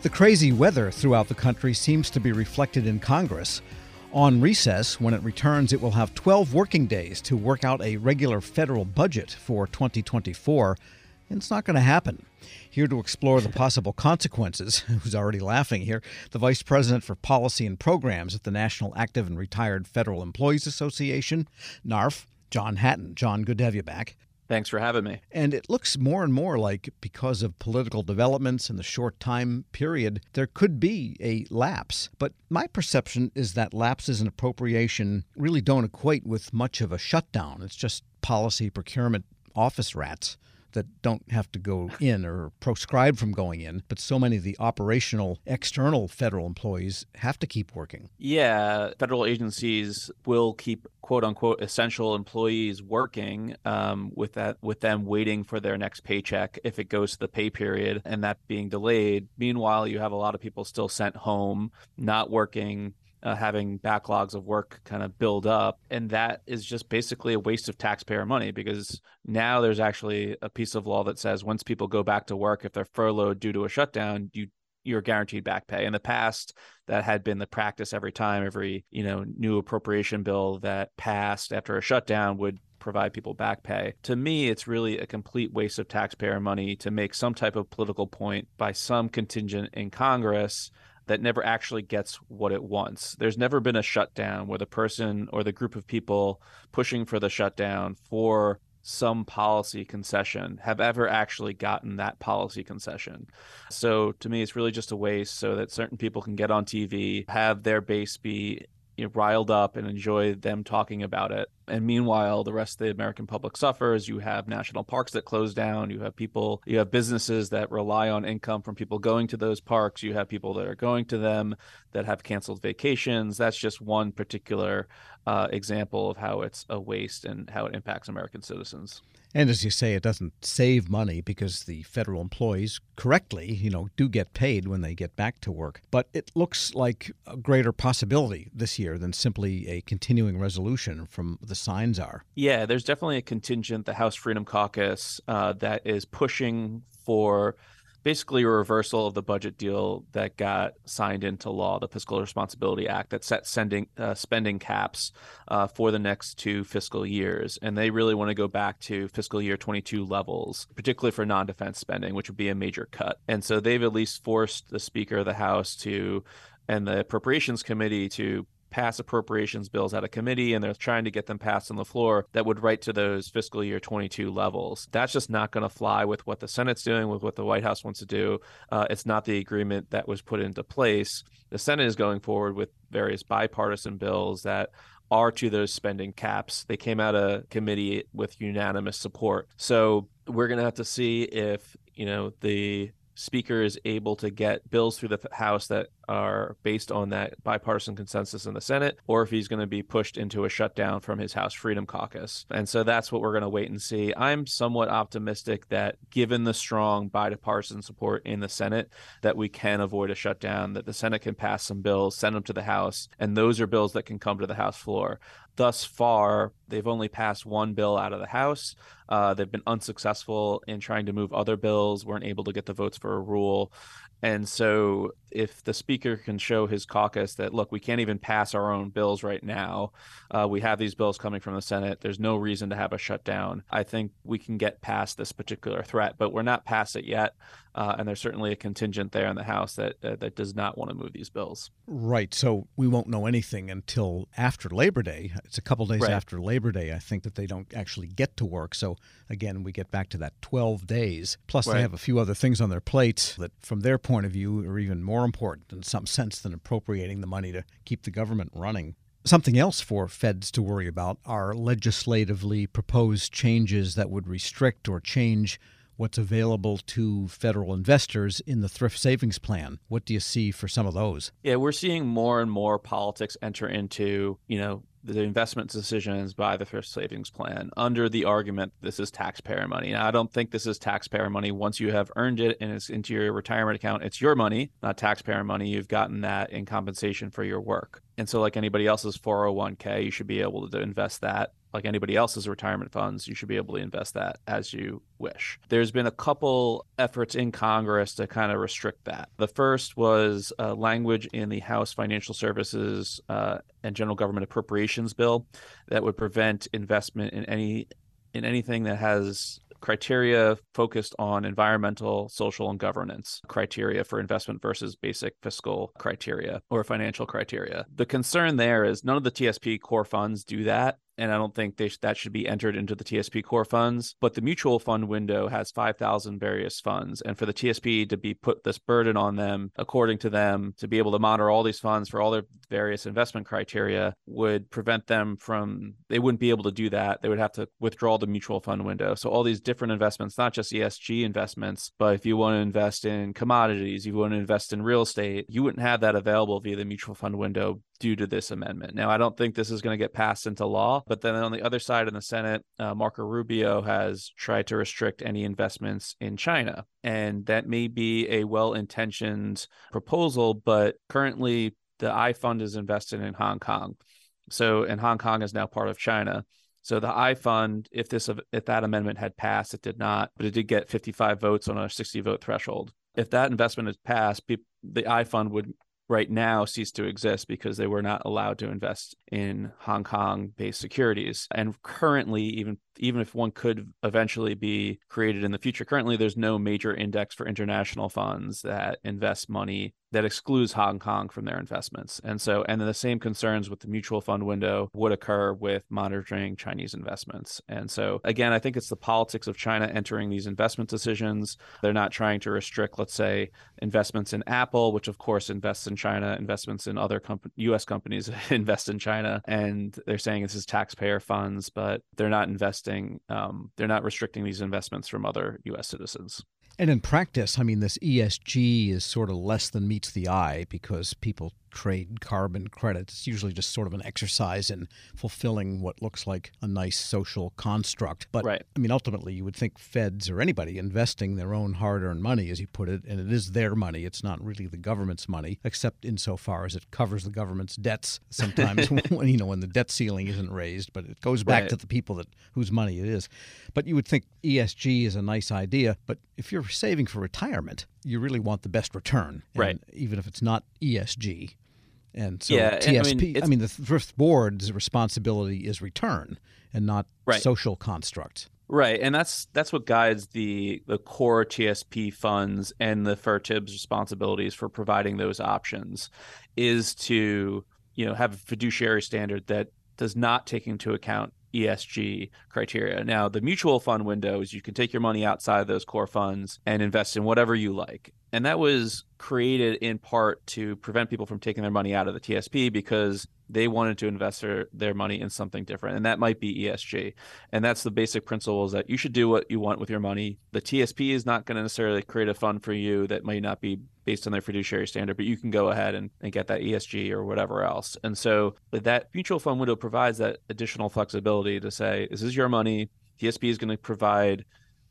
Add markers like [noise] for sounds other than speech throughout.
The crazy weather throughout the country seems to be reflected in Congress. On recess, when it returns, it will have 12 working days to work out a regular federal budget for 2024. And it's not going to happen. Here to explore the possible consequences, [laughs] who's already laughing here, the Vice President for Policy and Programs at the National Active and Retired Federal Employees Association, NARFE, John Hatton. John, good to have you back. Thanks for having me. And it looks more and more like because of political developments in the short time period, there could be a lapse. But my perception is that lapses in appropriation really don't equate with much of a shutdown. It's just policy procurement office rats that don't have to go in or proscribed from going in, but so many of the operational external federal employees have to keep working. Yeah, federal agencies will keep quote unquote essential employees working um, with that with them waiting for their next paycheck if it goes to the pay period and that being delayed. Meanwhile, you have a lot of people still sent home, not working uh, having backlogs of work kind of build up. And that is just basically a waste of taxpayer money because now there's actually a piece of law that says once people go back to work, if they're furloughed due to a shutdown, you you're guaranteed back pay. In the past, that had been the practice every time, every you know new appropriation bill that passed after a shutdown would provide people back pay. To me, it's really a complete waste of taxpayer money to make some type of political point by some contingent in Congress that never actually gets what it wants. There's never been a shutdown where the person or the group of people pushing for the shutdown for some policy concession have ever actually gotten that policy concession. So to me, it's really just a waste so that certain people can get on TV, have their base be you know, riled up and enjoy them talking about it. And meanwhile, the rest of the American public suffers. You have national parks that close down. You have people, you have businesses that rely on income from people going to those parks. You have people that are going to them that have canceled vacations. That's just one particular uh, example of how it's a waste and how it impacts American citizens. And as you say, it doesn't save money because the federal employees correctly, you know, do get paid when they get back to work. But it looks like a greater possibility this year than simply a continuing resolution from the signs are. Yeah, there's definitely a contingent, the House Freedom Caucus, uh, that is pushing for basically a reversal of the budget deal that got signed into law, the Fiscal Responsibility Act that set sending, uh, spending caps uh, for the next two fiscal years. And they really want to go back to fiscal year 22 levels, particularly for non defense spending, which would be a major cut. And so they've at least forced the Speaker of the House to and the Appropriations Committee to pass appropriations bills out of committee and they're trying to get them passed on the floor that would write to those fiscal year 22 levels. That's just not going to fly with what the Senate's doing, with what the White House wants to do. Uh, it's not the agreement that was put into place. The Senate is going forward with various bipartisan bills that are to those spending caps. They came out of committee with unanimous support. So we're going to have to see if, you know, the speaker is able to get bills through the House that are based on that bipartisan consensus in the Senate, or if he's going to be pushed into a shutdown from his House Freedom Caucus. And so that's what we're going to wait and see. I'm somewhat optimistic that given the strong bipartisan support in the Senate, that we can avoid a shutdown, that the Senate can pass some bills, send them to the House, and those are bills that can come to the House floor. Thus far, they've only passed one bill out of the House. Uh, they've been unsuccessful in trying to move other bills, weren't able to get the votes for a rule. And so, if the speaker can show his caucus that, look, we can't even pass our own bills right now, uh, we have these bills coming from the Senate, there's no reason to have a shutdown. I think we can get past this particular threat, but we're not past it yet. Uh, and there's certainly a contingent there in the House that uh, that does not want to move these bills. Right. So we won't know anything until after Labor Day. It's a couple days right. after Labor Day, I think, that they don't actually get to work. So again, we get back to that 12 days. Plus, right. they have a few other things on their plate that, from their point of view, are even more important in some sense than appropriating the money to keep the government running. Something else for feds to worry about are legislatively proposed changes that would restrict or change what's available to federal investors in the thrift savings plan. What do you see for some of those? Yeah, we're seeing more and more politics enter into, you know, the investment decisions by the thrift savings plan under the argument this is taxpayer money. Now, I don't think this is taxpayer money. Once you have earned it and it's into your retirement account, it's your money, not taxpayer money. You've gotten that in compensation for your work. And so, like anybody else's 401k, you should be able to invest that like anybody else's retirement funds, you should be able to invest that as you wish. There's been a couple efforts in Congress to kind of restrict that. The first was uh, language in the House Financial Services uh, and General Government Appropriations Bill that would prevent investment in any in anything that has criteria focused on environmental, social, and governance criteria for investment versus basic fiscal criteria or financial criteria. The concern there is none of the TSP core funds do that and I don't think they sh- that should be entered into the TSP core funds. But the mutual fund window has 5,000 various funds. And for the TSP to be put this burden on them, according to them, to be able to monitor all these funds for all their various investment criteria would prevent them from, they wouldn't be able to do that. They would have to withdraw the mutual fund window. So all these different investments, not just ESG investments, but if you want to invest in commodities, you want to invest in real estate, you wouldn't have that available via the mutual fund window due to this amendment. Now, I don't think this is going to get passed into law, but then on the other side in the Senate, uh, Marco Rubio has tried to restrict any investments in China. And that may be a well intentioned proposal, but currently the I fund is invested in Hong Kong. So, and Hong Kong is now part of China. So the I fund, if this if that amendment had passed, it did not, but it did get 55 votes on a 60 vote threshold. If that investment is passed, the I fund would right now cease to exist because they were not allowed to invest in Hong Kong based securities. And currently, even even if one could eventually be created in the future, currently there's no major index for international funds that invest money that excludes Hong Kong from their investments. And so, and then the same concerns with the mutual fund window would occur with monitoring Chinese investments. And so, again, I think it's the politics of China entering these investment decisions. They're not trying to restrict, let's say, investments in Apple, which of course invests in China, investments in other comp- US companies [laughs] invest in China. And they're saying this is taxpayer funds, but they're not investing, um, they're not restricting these investments from other US citizens. And in practice, I mean, this ESG is sort of less than meets the eye because people trade carbon credits. It's usually just sort of an exercise in fulfilling what looks like a nice social construct. But right. I mean, ultimately, you would think feds or anybody investing their own hard earned money, as you put it, and it is their money. It's not really the government's money, except insofar as it covers the government's debts sometimes [laughs] when, you know, when the debt ceiling isn't raised, but it goes back right. to the people that whose money it is. But you would think ESG is a nice idea, but if you're saving for retirement, you really want the best return. And right. Even if it's not ESG. And so yeah, TSP, I mean, I mean, the thrift board's responsibility is return and not right. social construct. Right, and that's that's what guides the the core TSP funds and the FRTIB's responsibilities for providing those options is to you know have a fiduciary standard that does not take into account ESG criteria. Now, the mutual fund window is you can take your money outside of those core funds and invest in whatever you like. And that was created in part to prevent people from taking their money out of the TSP because they wanted to invest their, their money in something different. And that might be ESG. And that's the basic principle is that you should do what you want with your money. The TSP is not going to necessarily create a fund for you that might not be based on their fiduciary standard, but you can go ahead and, and get that ESG or whatever else. And so that mutual fund window provides that additional flexibility to say, this is your money. TSP is going to provide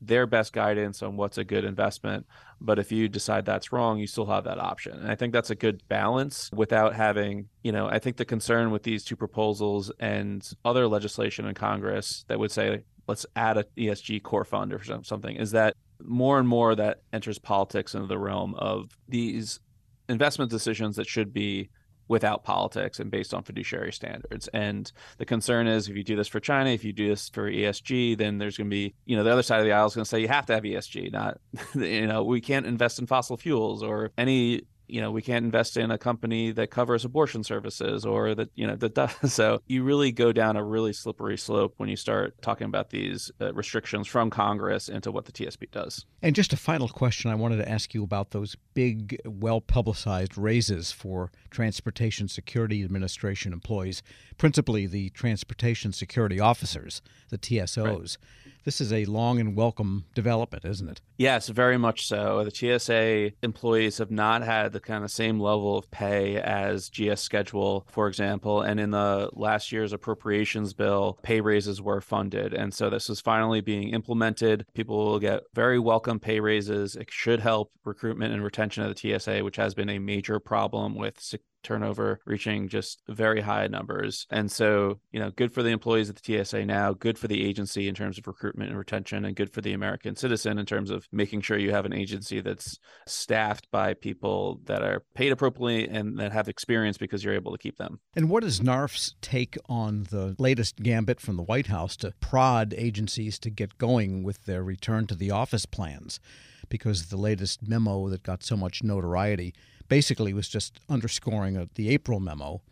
their best guidance on what's a good investment. But if you decide that's wrong, you still have that option. And I think that's a good balance without having, you know, I think the concern with these two proposals and other legislation in Congress that would say, let's add an ESG core fund or something is that more and more that enters politics into the realm of these investment decisions that should be without politics and based on fiduciary standards. And the concern is if you do this for China, if you do this for ESG, then there's going to be, you know, the other side of the aisle is going to say you have to have ESG, not, [laughs] you know, we can't invest in fossil fuels or any you know we can't invest in a company that covers abortion services or that you know that does. [laughs] So you really go down a really slippery slope when you start talking about these uh, restrictions from congress into what the tsp does. And just a final question i wanted to ask you about those big well publicized raises for transportation security administration employees principally the transportation security officers the tsos right. This is a long and welcome development, isn't it? Yes, very much so. The TSA employees have not had the kind of same level of pay as GS schedule, for example. And in the last year's appropriations bill, pay raises were funded. And so this is finally being implemented. People will get very welcome pay raises. It should help recruitment and retention of the TSA, which has been a major problem with turnover reaching just very high numbers. And so, you know, good for the employees at the TSA now, good for the agency in terms of recruitment and retention, and good for the American citizen in terms of making sure you have an agency that's staffed by people that are paid appropriately and that have experience because you're able to keep them. And what is NARFE's take on the latest gambit from the White House to prod agencies to get going with their return to the office plans? Because the latest memo that got so much notoriety basically was just underscoring a, the April memo.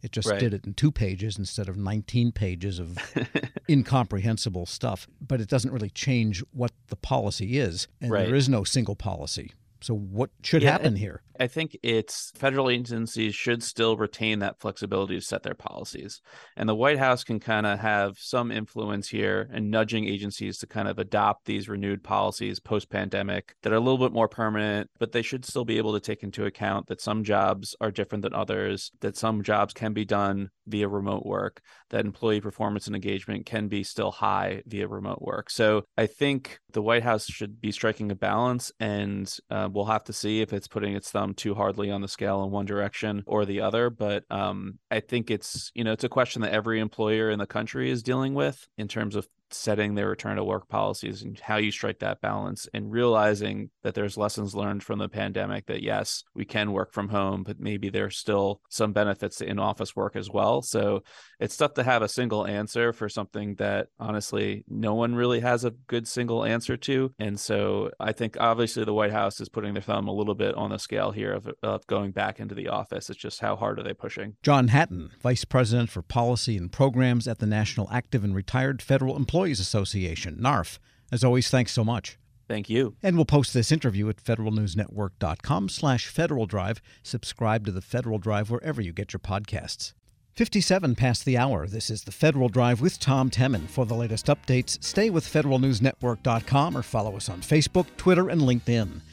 It just right. did it in two pages instead of 19 pages of [laughs] incomprehensible stuff. But it doesn't really change what the policy is. And right. there is no single policy. So, what should yeah, happen here? I think it's federal agencies should still retain that flexibility to set their policies. And the White House can kind of have some influence here and nudging agencies to kind of adopt these renewed policies post pandemic that are a little bit more permanent, but they should still be able to take into account that some jobs are different than others, that some jobs can be done via remote work, that employee performance and engagement can be still high via remote work. So I think the White House should be striking a balance, and uh, we'll have to see if it's putting its thumb too hardly on the scale in one direction or the other. But um, I think it's you know it's a question that every employer in the country is dealing with in terms of setting their return to work policies and how you strike that balance and realizing that there's lessons learned from the pandemic that yes we can work from home but maybe there's still some benefits to in-office work as well. So it's tough to have a single answer for something that honestly no one really has a good single answer to. And so i think obviously the white house is putting their thumb a little bit on the scale here of, of going back into the office. It's just how hard are they pushing? John hatton vice president for policy and programs at the national active and retired federal employees Employees Association, NARFE. As always, thanks so much. Thank you. And we'll post this interview at federalnewsnetwork.com slash Federal Drive. Subscribe to the Federal Drive wherever you get your podcasts. 57 past the hour. This is the Federal Drive with Tom Temin. For the latest updates, stay with federalnewsnetwork.com or follow us on Facebook, Twitter, and LinkedIn.